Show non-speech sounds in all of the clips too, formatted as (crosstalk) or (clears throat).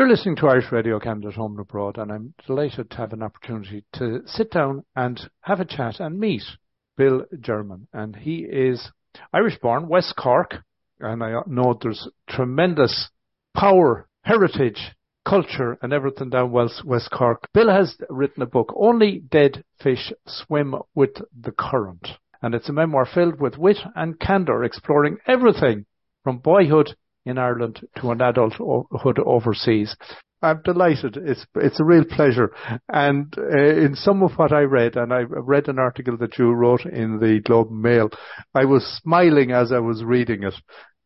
You're listening to Irish Radio Canada Home and Abroad, and I'm delighted to have an opportunity to sit down and have a chat and meet Bill Jermyn. And he is Irish born, West Cork, and I know there's tremendous power, heritage, culture, and everything down West, West Cork. Bill has written a book, Only Dead Fish Swim with the Current. And it's a memoir filled with wit and candour, exploring everything from boyhood in Ireland to an adulthood overseas. I'm delighted. It's it's a real pleasure. And uh, in some of what I read, and I read an article that you wrote in the Globe and Mail, I was smiling as I was reading it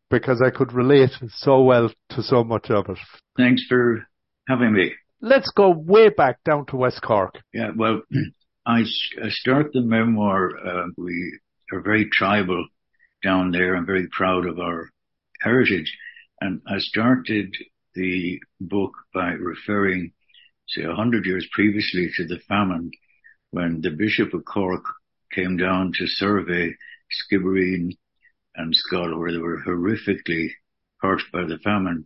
because I could relate so well to so much of it. Thanks for having me. Let's go way back down to West Cork. Yeah, well, I, I start the memoir. Uh, we are very tribal down there. I'm very proud of our heritage. And I started the book by referring, say, a hundred years previously to the famine when the Bishop of Cork came down to survey Skibbereen and Schull, where they were horrifically hurt by the famine.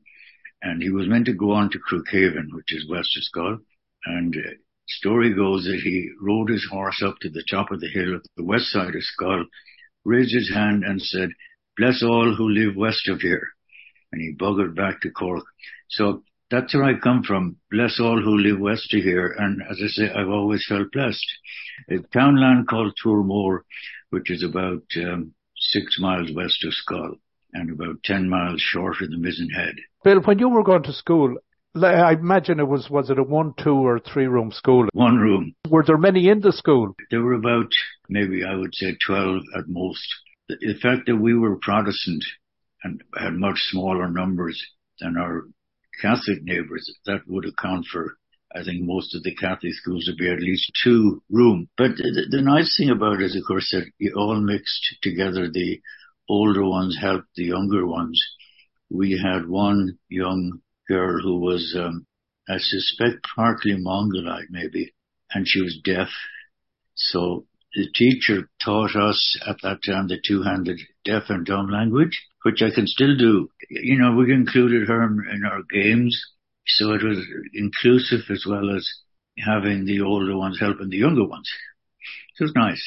And he was meant to go on to Crookhaven, which is west of Schull. And uh, story goes that he rode his horse up to the top of the hill at the west side of Schull, raised his hand and said, bless all who live west of here and he buggered back to Cork. So that's where I come from. Bless all who live west of here. And as I say, I've always felt blessed. A townland called Toormore, which is about um, six miles west of Schull and about 10 miles short of the Mizen Head. Bill, when you were going to school, I imagine it was, was it a one, two or three room school? One room. Were there many in the school? There were about, maybe I would say 12 at most. The fact that we were Protestant and had much smaller numbers than our Catholic neighbours, that would account for, I think, most of the Catholic schools would be at least two room. But the, the nice thing about it is, of course, that you all mixed together. The older ones helped the younger ones. We had one young girl who was, um, I suspect, partly Mongolite, maybe, and she was deaf. So the teacher taught us at that time the two-handed deaf and dumb language, which I can still do. You know, we included her in our games, so it was inclusive as well as having the older ones helping the younger ones. It was nice.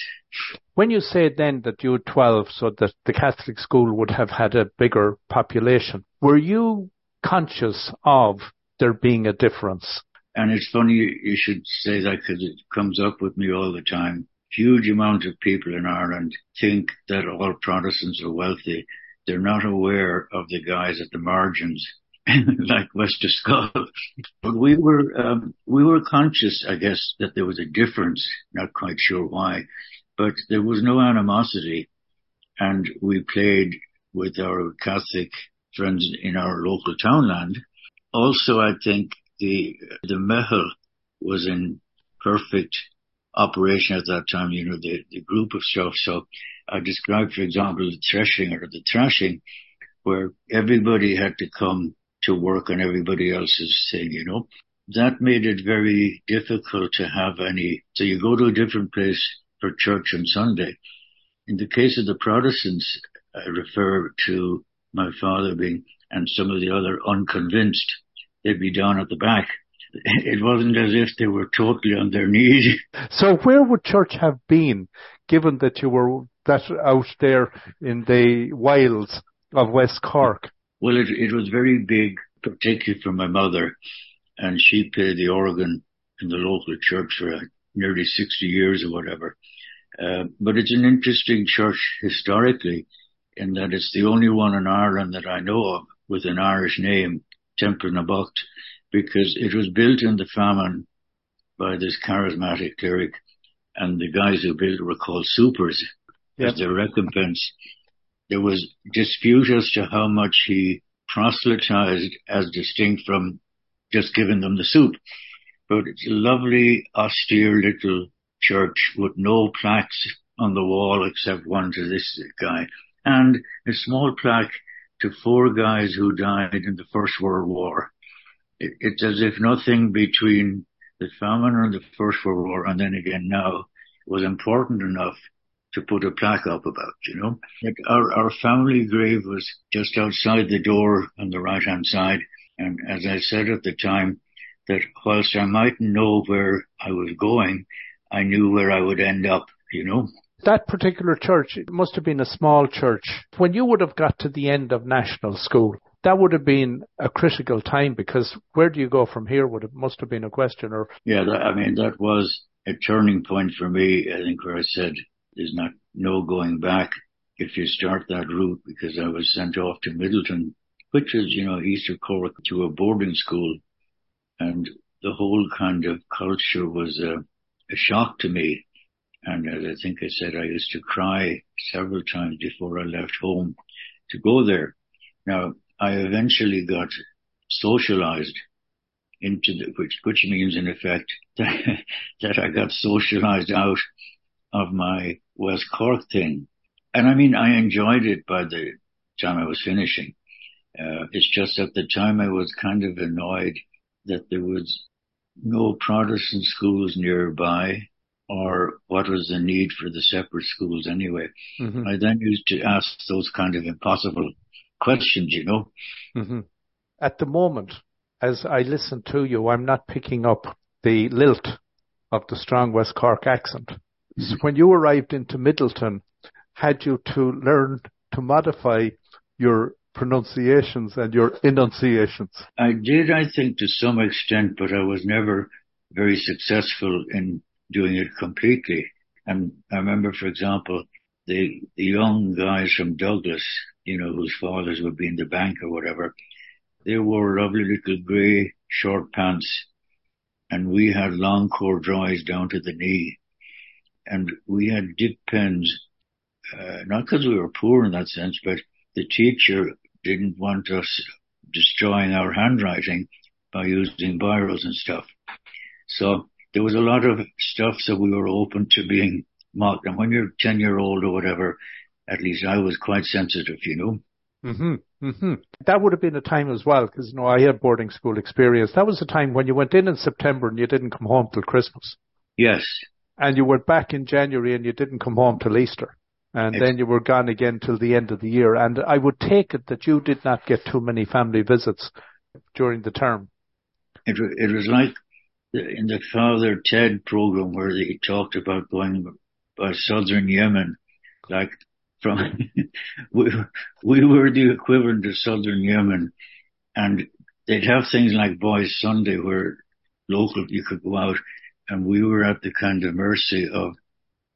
When you say then that you were 12, so that the Catholic school would have had a bigger population, were you conscious of there being a difference? And it's funny you should say that because it comes up with me all the time huge amount of people in Ireland think that all Protestants are wealthy. They're not aware of the guys at the margins, (laughs) like West of Schull. But we were, um, we were conscious, I guess, that there was a difference. Not quite sure why, but there was no animosity. And we played with our Catholic friends in our local townland. Also, I think the, the Meitheal was in perfect operation at that time, you know, the, the group of stuff. So I described, for example, the threshing or the thrashing where everybody had to come to work on everybody else's thing, you know. That made it very difficult to have any, so you go to a different place for church on Sunday. In the case of the Protestants, I refer to my father being, and some of the other unconvinced, they'd be down at the back it wasn't as if they were totally on their knees. So where would church have been, given that you were that out there in the wilds of West Cork? Well, it, it was very big, particularly for my mother, and she played the organ in the local church for nearly 60 years or whatever. Uh, but it's an interesting church historically in that it's the only one in Ireland that I know of with an Irish name, Temple na Bocht because it was built in the famine by this charismatic cleric, and the guys who built it were called soupers yep. as their recompense. There was dispute as to how much he proselytized as distinct from just giving them the soup. But it's a lovely, austere little church with no plaques on the wall except one to this guy and a small plaque to four guys who died in the First World War it's as if nothing between the famine and the First World War and then again now was important enough to put a plaque up about, you know. Like our, our family grave was just outside the door on the right hand side And as I said at the time, that whilst I mightn't know where I was going, I knew where I would end up, you know. That particular church, it must have been a small church. When you would have got to the end of national school, that would have been a critical time because where do you go from here would have must have been a question or? Yeah that, i mean that was a turning point for me. I think where i said there's not no going back. If you start that route because i was sent off to Midleton, which is you know east of cork to a boarding school. And the whole kind of culture was a, a shock to me. And as i think i said i used to cry several times before i left home to go there. Now I eventually got socialized into the, which, which means in effect that, (laughs) that I got socialized out of my West Cork thing. And I mean, I enjoyed it by the time I was finishing. Uh, it's just at the time I was kind of annoyed that there was no Protestant schools nearby or what was the need for the separate schools anyway. Mm-hmm. I then used to ask those kind of impossible questions, you know. Mm-hmm. At the moment, as I listen to you, I'm not picking up the lilt of the strong West Cork accent. Mm-hmm. So when you arrived into Midleton, had you to learn to modify your pronunciations and your enunciations? I did, I think, to some extent, but I was never very successful in doing it completely. And I remember, for example, the, the young guys from Douglas you know, whose fathers would be in the bank or whatever, they wore lovely little grey short pants and we had long corduroys down to the knee and we had dip pens, uh, not because we were poor in that sense, but the teacher didn't want us destroying our handwriting by using biros and stuff. So there was a lot of stuff that we were open to being mocked. And when you're 10 year old or whatever, at least I was quite sensitive, you know. Mm-hmm. Mm-hmm. That would have been a time as well, because you know I had boarding school experience. That was a time when you went in in September and you didn't come home till Christmas. Yes. And you went back in January and you didn't come home till Easter, and then you were gone again till the end of the year. And I would take it that you did not get too many family visits during the term. It it was like in the Father Ted program where he talked about going by southern Yemen, like from (laughs) we, we were the equivalent of southern Yemen, and they'd have things like Boys Sunday where local you could go out, and we were at the kind of mercy of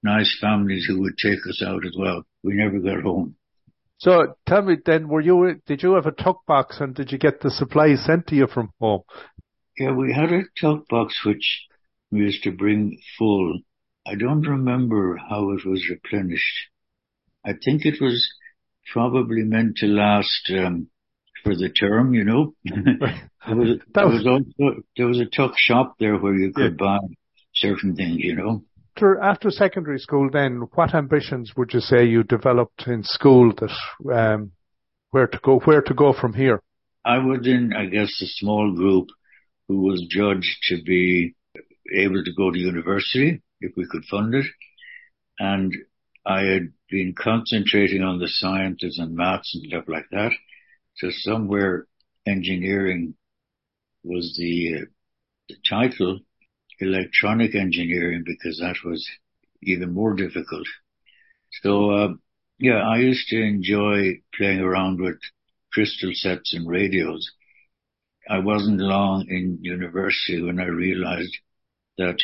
nice families who would take us out as well. We never got home. So tell me then, were you did you have a tuck box and did you get the supplies sent to you from home? Yeah, we had a tuck box which we used to bring full. I don't remember how it was replenished. I think it was probably meant to last um, for the term, you know. (laughs) there, was, there was also there was a tuck shop there where you could yeah. buy certain things, you know. After, after secondary school, then what ambitions would you say you developed in school that um, where to go where to go from here? I was in, I guess, a small group who was judged to be able to go to university if we could fund it, and I had been concentrating on the sciences and maths and stuff like that. So somewhere engineering was the, uh, the title, electronic engineering, because that was even more difficult. So, uh, yeah, I used to enjoy playing around with crystal sets and radios. I wasn't long in university when I realized that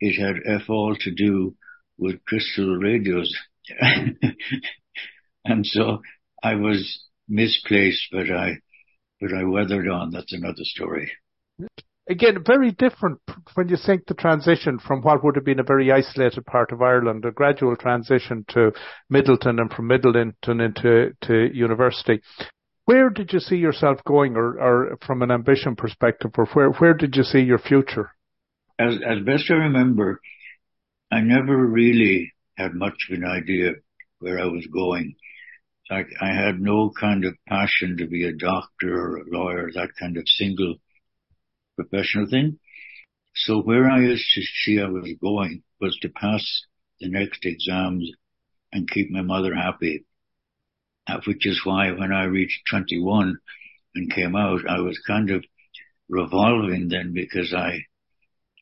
it had F all to do with crystal radios. (laughs) and so I was misplaced, but I, but I weathered on. That's another story. Again, very different when you think the transition from what would have been a very isolated part of Ireland, a gradual transition to Midleton and from Midleton into to university. Where did you see yourself going, or, or from an ambition perspective, or where where did you see your future? As as best I remember, I never really had much of an idea where I was going. Like I had no kind of passion to be a doctor or a lawyer, that kind of single professional thing. So where I used to see I was going was to pass the next exams and keep my mother happy. Which is why when I reached 21, and came out, I was kind of revolving then because I,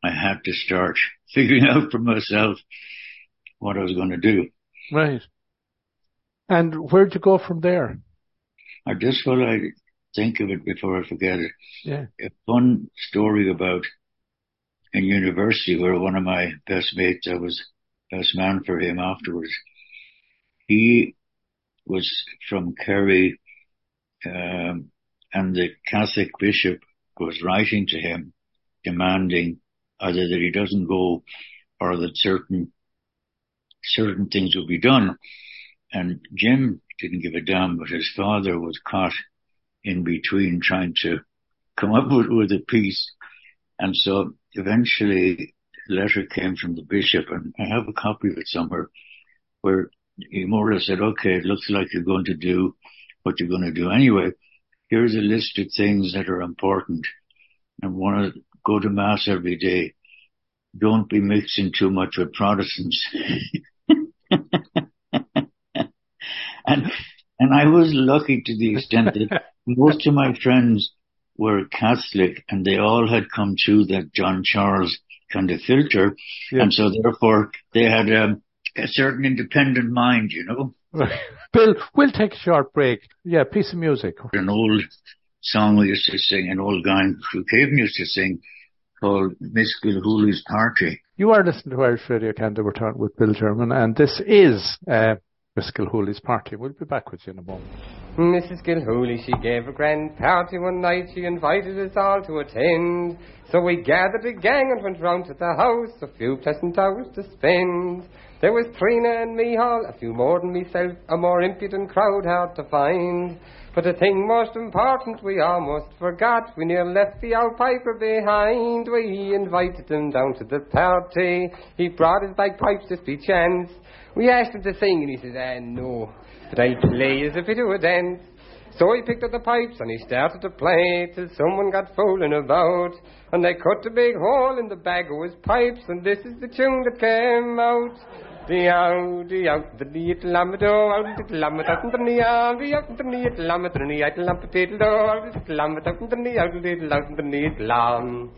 I had to start (laughs) figuring out for myself what I was going to do. Right. And where'd you go from there? I just while I think of it before I forget it. Yeah. A fun story about in university where one of my best mates, I was best man for him afterwards. He was from Kerry, um, and the Catholic bishop was writing to him demanding either that he doesn't go or that certain certain things would be done. And Jim didn't give a damn, but his father was caught in between trying to come up with, with a peace. And so eventually a letter came from the bishop and I have a copy of it somewhere where he more or less said, okay, it looks like you're going to do what you're going to do anyway. Here's a list of things that are important and want to go to mass every day. Don't be mixing too much with Protestants. (laughs) and, and I was lucky to the extent that (laughs) most of my friends were Catholic and they all had come through that John Charles kind of filter. Yeah. And so therefore they had um, a certain independent mind, you know. (laughs) Bill, we'll take a short break. Yeah, piece of music. An old song we used to sing, an old guy who Cavan used to sing called Miss Gilhooly's Party. You are listening to Irish Radio Canada Return with Bill Jermyn and this is uh, Miss Gilhooly's Party. We'll be back with you in a moment. Mrs. Gilhooly, she gave a grand party one night. She invited us all to attend. So we gathered a gang and went round to the house, a few pleasant hours to spend. There was Trina and me all, a few more than myself, a more impudent crowd hard to find. But the thing most important we almost forgot, we near left the old piper behind. We invited him down to the party. He brought his bagpipes to speak chance. We asked him to sing and he said, ah, no but I play as if it were a dance. So he picked up the pipes and he started to play till someone got fooling about. And they cut a big hole in the bag of his pipes and this is the tune that came out. The out, the out, the neat lamado, out the lamado, the knee out, the out, the neat lamado, the neat lamado, out the lamado, the knee out, the out, the neat lam.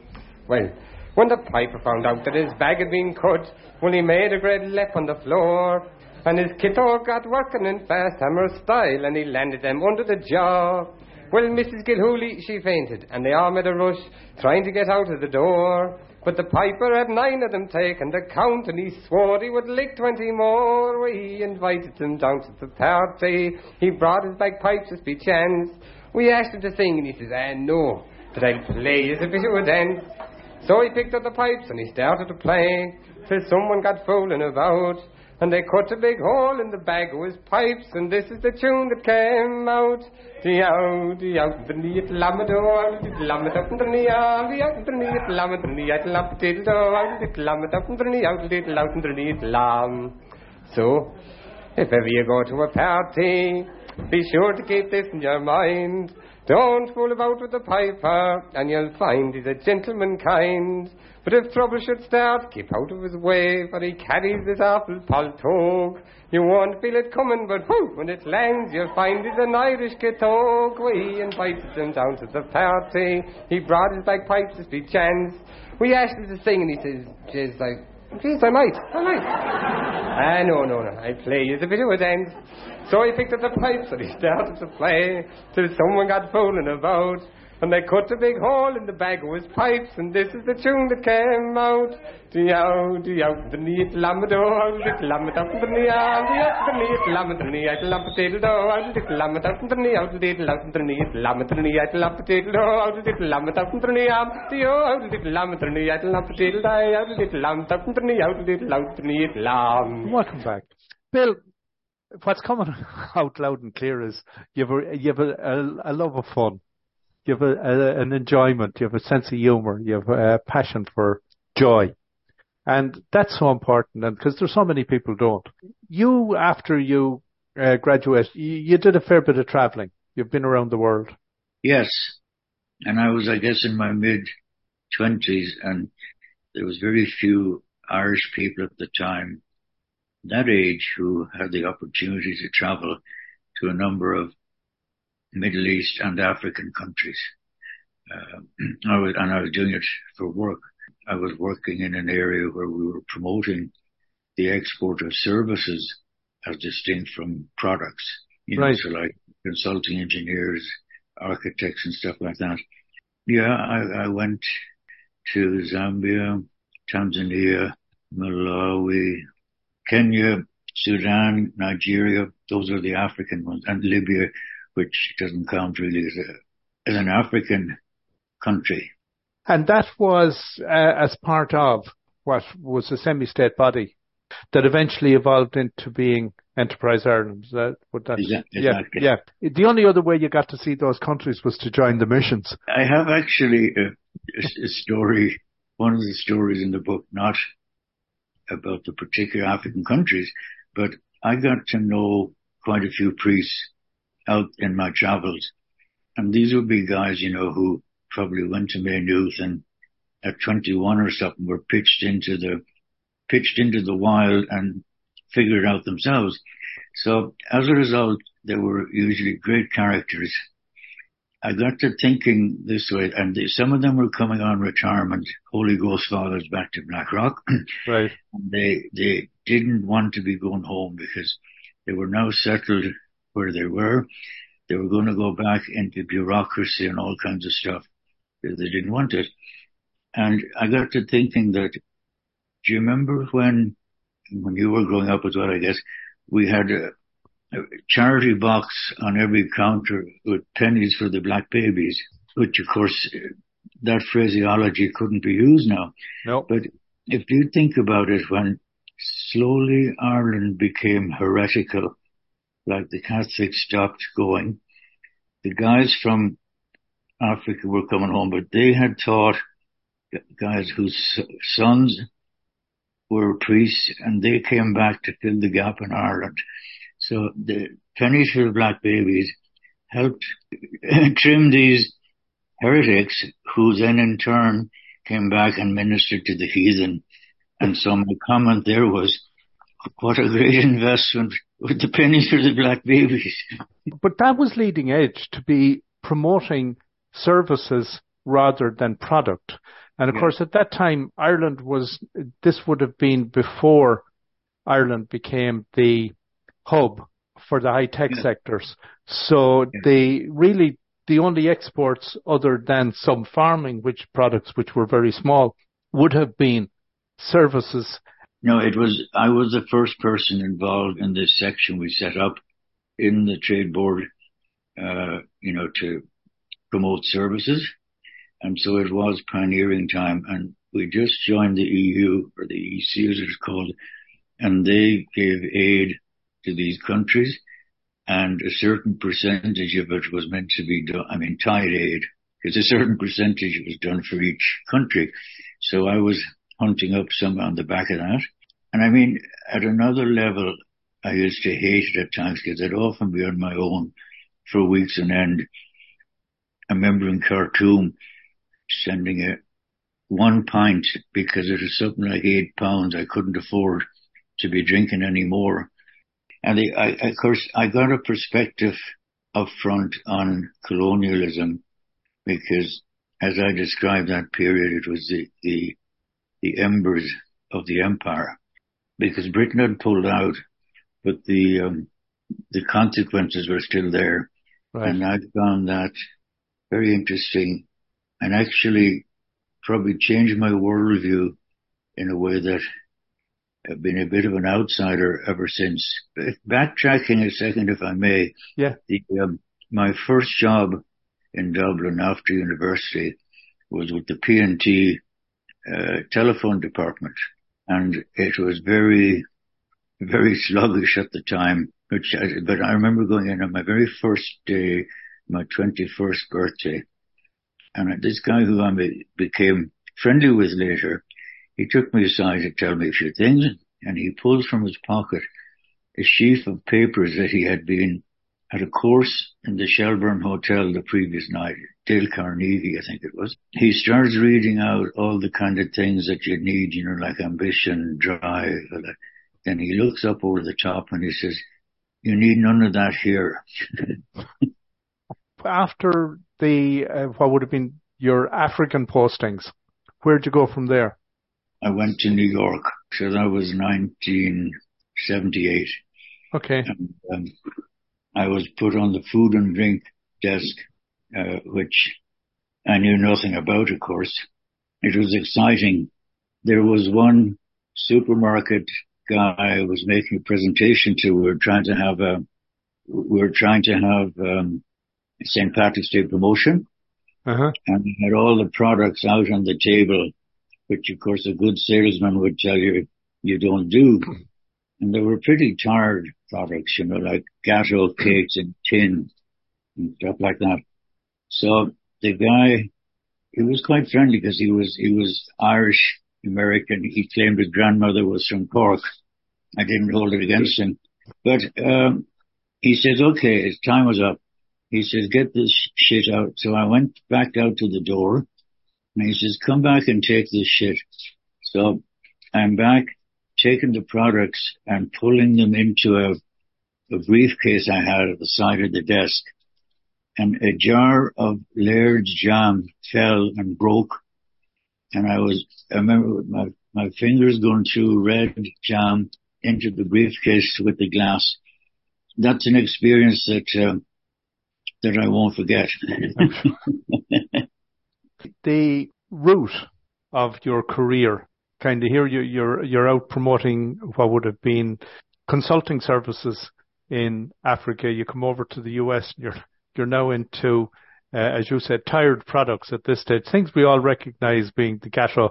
Well, when the piper found out that his bag had been cut, well, he made a great leap on the floor. And his kiddo got working in fast hammer style, and he landed them under the jaw. Well, Mrs. Gilhooly, she fainted, and they all made a rush, trying to get out of the door. But the piper had nine of them taken the count, and he swore he would lick twenty more. We invited him down to the party. He brought his bagpipes as chance. We asked him to sing, and he says, ah, no, but I'll play as if it were dance. So he picked up the pipes, and he started to play, till someone got fooling about. And they cut a big hole in the bag his pipes, and this is the tune that came out. The out, the out, the neat lamador, the lamador, the knee out, the out, the neat lamador, the out, lamador, the lamador, the knee out, the out, the neat lam. So, if ever you go to a party, be sure to keep this in your mind. Don't fool about with the piper, and you'll find he's a gentleman kind. But if trouble should start, keep out of his way, for he carries this awful paltogue. You won't feel it coming, but whoo, when it lands, you'll find he's an Irish kitog. We invited him down to the party. He brought his bagpipes to speak chance. We asked him to sing, and he says, Jeez, I, jeez, I might, I might. ah, no, no, no, I play bit of a dance. So he picked up the pipes and he started to play till someone got fooling about. And they cut a big hole in the bag of his pipes, and this is the tune that came out. Dee-ow, dee-ow, the neat lamado, little lamado, the nee-ow, dee-ow, the neat lamado, neat lamado, little lamado, the nee-ow, little lamado, the neat lamado, neat lamado, little lamado, the nee-ow, dee-ow, little lamado, neat lamado, little lamado, the nee-ow, little lamado, neat lam. Welcome back. Bill, what's coming out loud and clear is you have a, you have a, a, a love of fun. You have a, a, an enjoyment. You have a sense of humor. You have a passion for joy. And that's so important and because there's so many people don't. You, after you uh, graduate, you, you did a fair bit of traveling. You've been around the world. Yes. And I was, I guess, in my mid twenties and there was very few Irish people at the time that age who had the opportunity to travel to a number of Middle East and African countries. Uh, (clears throat) I was, and I was doing it for work. I was working in an area where we were promoting the export of services as distinct from products. You know, so like consulting engineers, architects and stuff like that. Yeah, I, I went to Zambia, Tanzania, Malawi, Kenya, Sudan, Nigeria. Those are the African ones, and Libya, which doesn't count really as, a, as an African country. And that was uh, as part of what was a semi-state body that eventually evolved into being Enterprise Ireland. Is that that? Exa- Yeah, exactly. yeah. The only other way you got to see those countries was to join the missions. I have actually a, a story, one of the stories in the book, not about the particular African countries, but I got to know quite a few priests out in my travels. And these would be guys, you know, who probably went to Maynooth and at 21 or something were pitched into the, pitched into the wild and figured out themselves. So as a result, they were usually great characters I got to thinking this way, and they, some of them were coming on retirement, Holy Ghost fathers back to Blackrock. (clears throat) Right. they they didn't want to be going home because they were now settled where they were. They were going to go back into bureaucracy and all kinds of stuff. They, didn't want it. And I got to thinking that, do you remember when, when you were growing up as well, I guess, we had a, a charity box on every counter with pennies for the black babies, which of course, that phraseology couldn't be used now. No. But if you think about it, when slowly Ireland became heretical, like the Catholics stopped going, the guys from Africa were coming home, but they had taught guys whose sons were priests and they came back to fill the gap in Ireland. So the pennies for black babies helped (laughs) trim these heretics who then in turn came back and ministered to the heathen. And so my comment there was, what a great investment with the pennies for the black babies. But that was leading edge to be promoting services rather than product. And of Yeah. course, at that time, Ireland was, this would have been before Ireland became the hub for the high tech Yeah. sectors. So Yeah. they really, the only exports other than some farming, which products which were very small, would have been services. No, it was, I was the first person involved in this section we set up in the trade board, uh, you know, to promote services. And so it was pioneering time and we just joined the EU or the EC as it's called and they gave aid to these countries and a certain percentage of it was meant to be done, I mean, tied aid because a certain percentage was done for each country. So I was hunting up some on the back of that. And I mean, at another level, I used to hate it at times because I'd often be on my own for weeks on end. I remember in Khartoum sending a one pint because it was something like eight pounds. I couldn't afford to be drinking anymore. And I, I, of course, I got a perspective up front on colonialism because as I described that period, it was the, the, the embers of the empire because Britain had pulled out, but the, um, the consequences were still there. Right. And I found that very interesting and actually probably changed my worldview in a way that I've been a bit of an outsider ever since. Backtracking a second, if I may. Yeah. The, um, my first job in Dublin after university was with the P&T uh, telephone department. And it was very, very sluggish at the time, which I, but I remember going in on my very first day, my 21st birthday. And this guy who I became friendly with later, he took me aside to tell me a few things and he pulled from his pocket a sheaf of papers that he had been at a course in the Shelburne Hotel the previous night. Dale Carnegie, I think it was. He starts reading out all the kind of things that you need, you know, like ambition, drive. Then he looks up over the top and he says, you need none of that here. (laughs) after the uh, what would have been your African postings? Where'd you go from there? I went to New York. So that was 1978. Okay. And, um, I was put on the food and drink desk, uh, which I knew nothing about, of course. It was exciting. There was one supermarket guy I was making a presentation to. We were trying to have a, we were trying to have, um, St. Patrick's Day promotion. Uh-huh. And we had all the products out on the table, which of course a good salesman would tell you you don't do. And they were pretty tired products, you know, like gateau cakes in tin and stuff like that. So the guy, he was quite friendly because he was, he was Irish American. He claimed his grandmother was from Cork. I didn't hold it against him, but, um, he says, okay, his time was up. He says, get this shit out. So I went back out to the door and he says, come back and take this shit. So I'm back taking the products and pulling them into a, a briefcase I had at the side of the desk. And a jar of Laird's jam fell and broke. And I was, I remember my, my fingers going through red jam into the briefcase with the glass. That's an experience that, uh, that I won't forget. (laughs) the root of your career kind of here you, you're you're out promoting what would have been consulting services in Africa. You come over to the US. And you're you're now into, uh, as you said, tired products at this stage. Things we all recognise being the gateau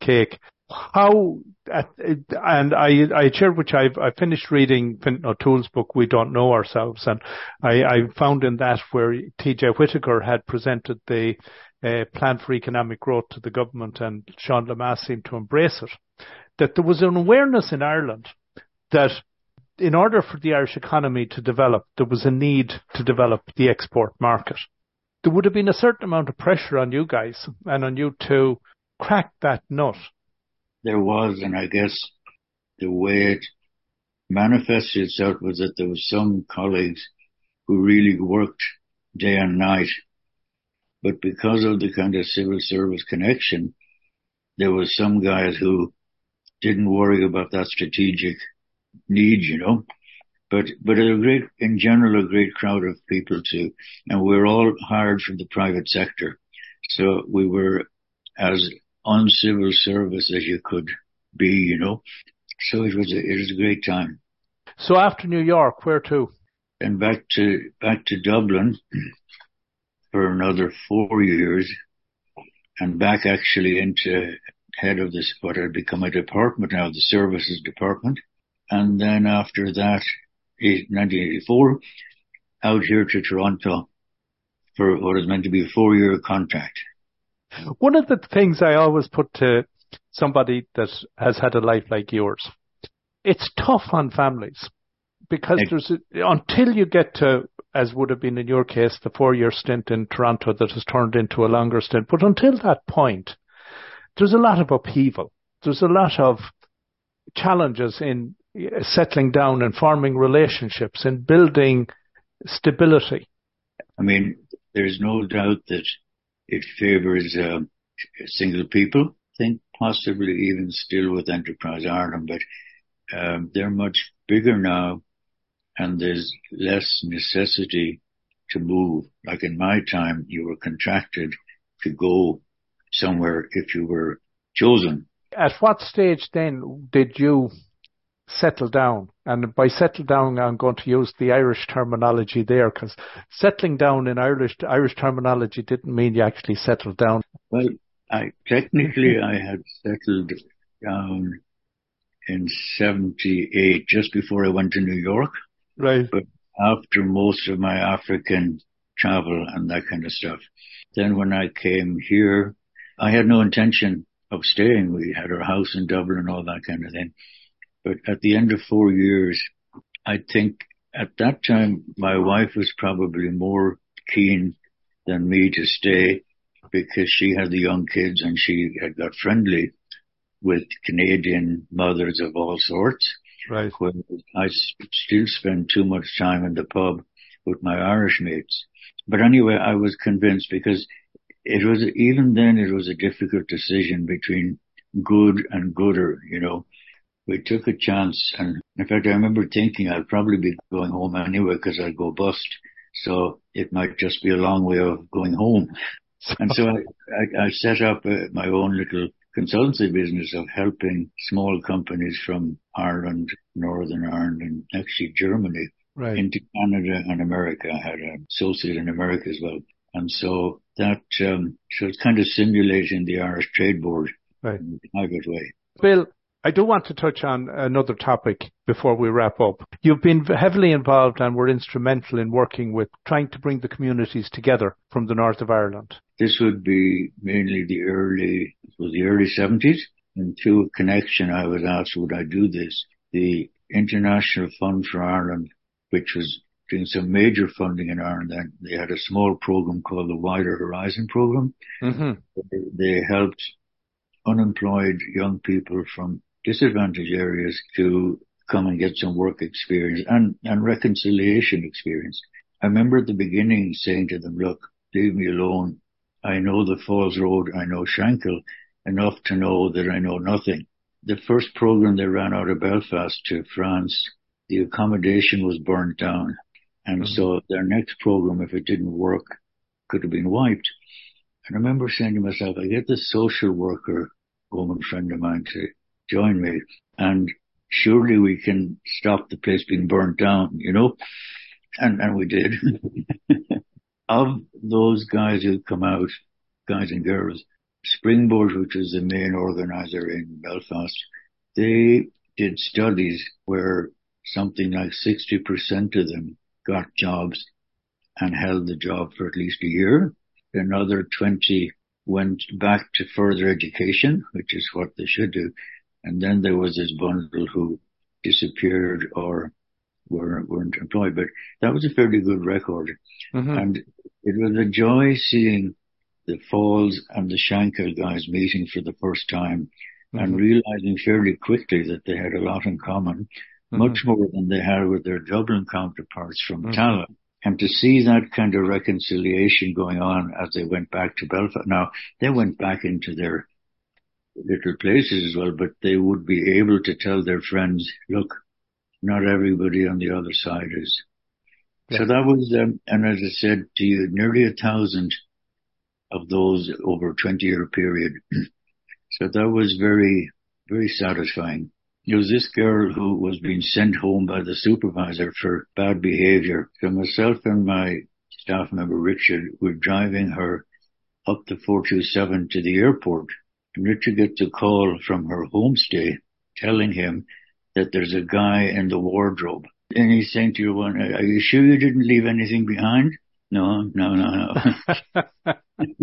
cake. How and I I shared which I've I finished reading Fintan O'Toole's book We Don't Know Ourselves and I, I found in that where T.K. Whitaker had presented the uh, plan for economic growth to the government and Sean Lemass seemed to embrace it, that there was an awareness in Ireland that in order for the Irish economy to develop, there was a need to develop the export market. There would have been a certain amount of pressure on you guys and on you to crack that nut. There was, and I guess the way it manifested itself was that there was some colleagues who really worked day and night but because of the kind of civil service connection, there was some guys who didn't worry about that strategic need, you know. But, but a great, in general, a great crowd of people too. And we're all hired from the private sector. So we were as uncivil service as you could be, you know. So it was a, it was a great time. So after New York, where to? And back to, back to Dublin for another four years and back actually into head of this, what had become a department now, the services department. And then after that, 1984, out here to Toronto for what is meant to be a four year contract. One of the things I always put to somebody that has had a life like yours, it's tough on families because there's a, until you get to as would have been in your case, the four year stint in Toronto that has turned into a longer stint. But until that point, there's a lot of upheaval. There's a lot of challenges in settling down and forming relationships and building stability. I mean, there's no doubt that it favors uh, single people. I think possibly even still with Enterprise Ireland, but um, they're much bigger now and there's less necessity to move. Like in my time, you were contracted to go somewhere if you were chosen. At what stage then did you settle down? And by settle down, I'm going to use the Irish terminology there because settling down in Irish Irish terminology didn't mean you actually settled down. Well, I technically I had settled down in 78 just before I went to New York. Right. But after most of my African travel and that kind of stuff, then when I came here, I had no intention of staying. We had our house in Dublin and all that kind of thing. But at the end of four years, I think at that time, my wife was probably more keen than me to stay because she had the young kids and she had got friendly with Canadian mothers of all sorts. Right. Where I still spend too much time in the pub with my Irish mates. But anyway, I was convinced because it was, even then it was a difficult decision between good and gooder, you know. We took a chance and in fact I remember thinking I'd probably be going home anyway because I'd go bust. So it might just be a long way of going home. (laughs) And so I, I, I set up uh, my own little consultancy business of helping small companies from Ireland, Northern Ireland, and actually Germany Right. into Canada and America. I had an associate in America as well. And so that, um, so it's kind of simulating the Irish Trade Board Right. in a private way. Bill, I do want to touch on another topic before we wrap up. You've been heavily involved and were instrumental in working with trying to bring the communities together from the north of Ireland. This would be mainly the early, it was the early 70s. And through a connection, I was asked, would I do this? The International Fund for Ireland, which was doing some major funding in Ireland, and they had a small program called the Wider Horizon Program. Mm-hmm. They helped unemployed young people from disadvantaged areas to come and get some work experience and, and reconciliation experience. I remember at the beginning saying to them, look, leave me alone. I know the Falls Road. I know Shankill enough to know that I know nothing. The first program they ran out of Belfast to France, the accommodation was burnt down. And Mhm. so their next program, if it didn't work, could have been wiped. And I remember saying to myself, I get this social worker woman friend of mine to join me and surely we can stop the place being burnt down, you know? And, and we did. (laughs) of those guys who come out, guys and girls, Springboard, which is the main organizer in Belfast, they did studies where something like 60% of them got jobs and held the job for at least a year. Another 20 went back to further education, which is what they should do. And then there was this bundle who disappeared or were, weren't employed, but that was a fairly good record. Mm-hmm. And it was a joy seeing the Falls and the Shankill guys meeting for the first time and Mhm. realizing fairly quickly that they had a lot in common, Mhm. much more than they had with their Dublin counterparts from Mhm. Tallaght. And to see that kind of reconciliation going on as they went back to Belfast. Now, they went back into their little places as well, but they would be able to tell their friends, look, not everybody on the other side is. So that was, um, and as I said to you, nearly a thousand of those over a 20 year period. (clears throat) so that was very, very satisfying. There was this girl who was being sent home by the supervisor for bad behavior. So myself and my staff member Richard were driving her up the 427 to the airport Richard gets a call from her homestay telling him that there's a guy in the wardrobe. And he's saying to your one, are you sure you didn't leave anything behind? No, no, no, no. (laughs)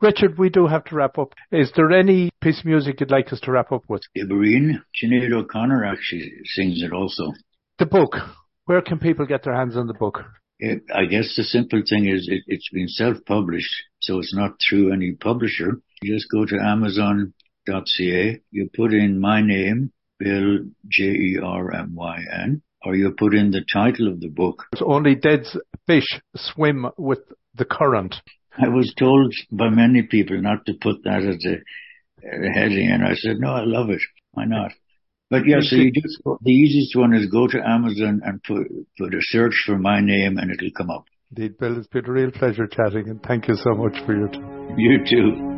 Richard, we do have to wrap up. Is there any piece of music you'd like us to wrap up with? Skibbereen, Sinead O'Connor actually sings it also. The book. Where can people get their hands on the book? It, I guess the simple thing is it, it's been self-published, so it's not through any publisher. You just go to amazon.ca, you put in my name, Bill, J-E-R-M-Y-N, or you put in the title of the book. It's only dead fish swim with the current. I was told by many people not to put that as a, a heading, and I said, no, I love it. Why not? But yeah, so you just, the easiest one is go to Amazon and put, put a search for my name and it'll come up. Indeed, Bill, it's been a real pleasure chatting and thank you so much for your time. You too.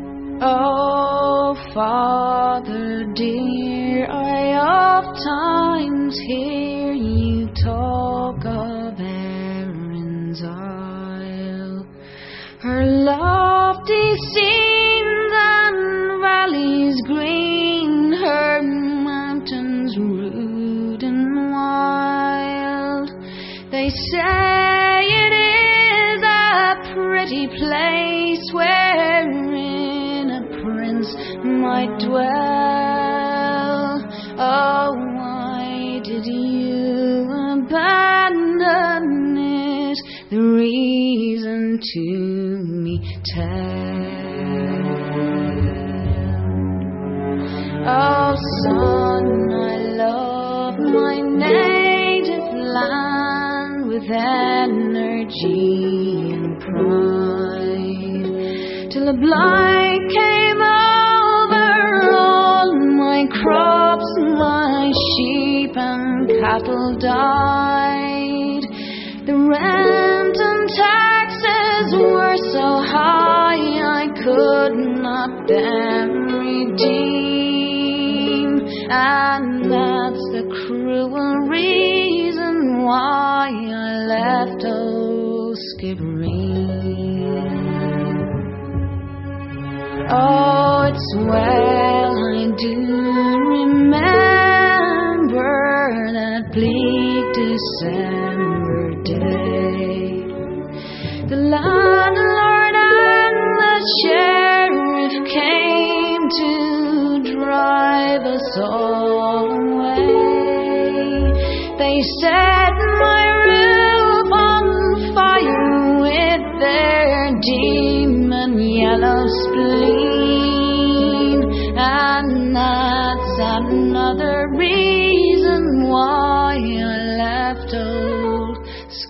Oh, Father dear, I oft times hear you talk of Erin's Isle, her lofty scenes and valleys green, her mountains rude and wild. They say it is a pretty place prince might dwell. Oh, why did you abandon it? The reason to me tell. Oh, son, I love my native land with energy and pride Till the blight came cattle died. The rent and taxes were so high I could not them redeem, and that's the cruel reason why I left old Skibbereen. Oh, it's well December day. The landlord and the sheriff came to drive us all away. They set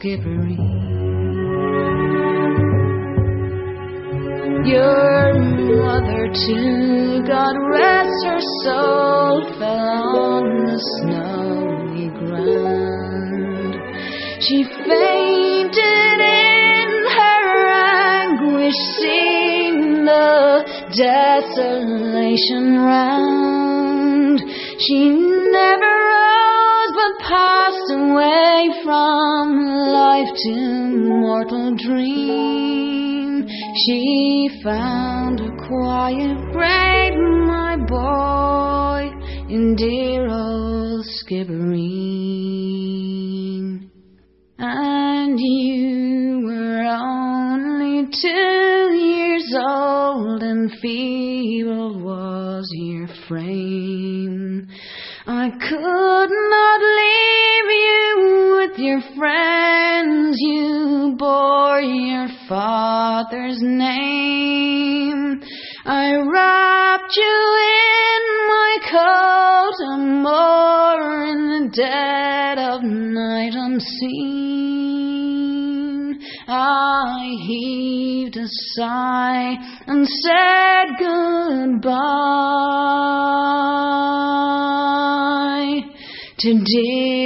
Skibbereen. Your mother too, God rest her soul, fell on the snowy ground. She fainted in her anguish, seeing the desolation round. She never passed away from life to mortal dream. She found a quiet grave, my boy, in dear old Skibbereen. And you were only two years old, and feeble was your frame. I could not leave friends. You bore your father's name. I wrapped you in my coat and more in the dead of night unseen. I heaved a sigh and said goodbye to dear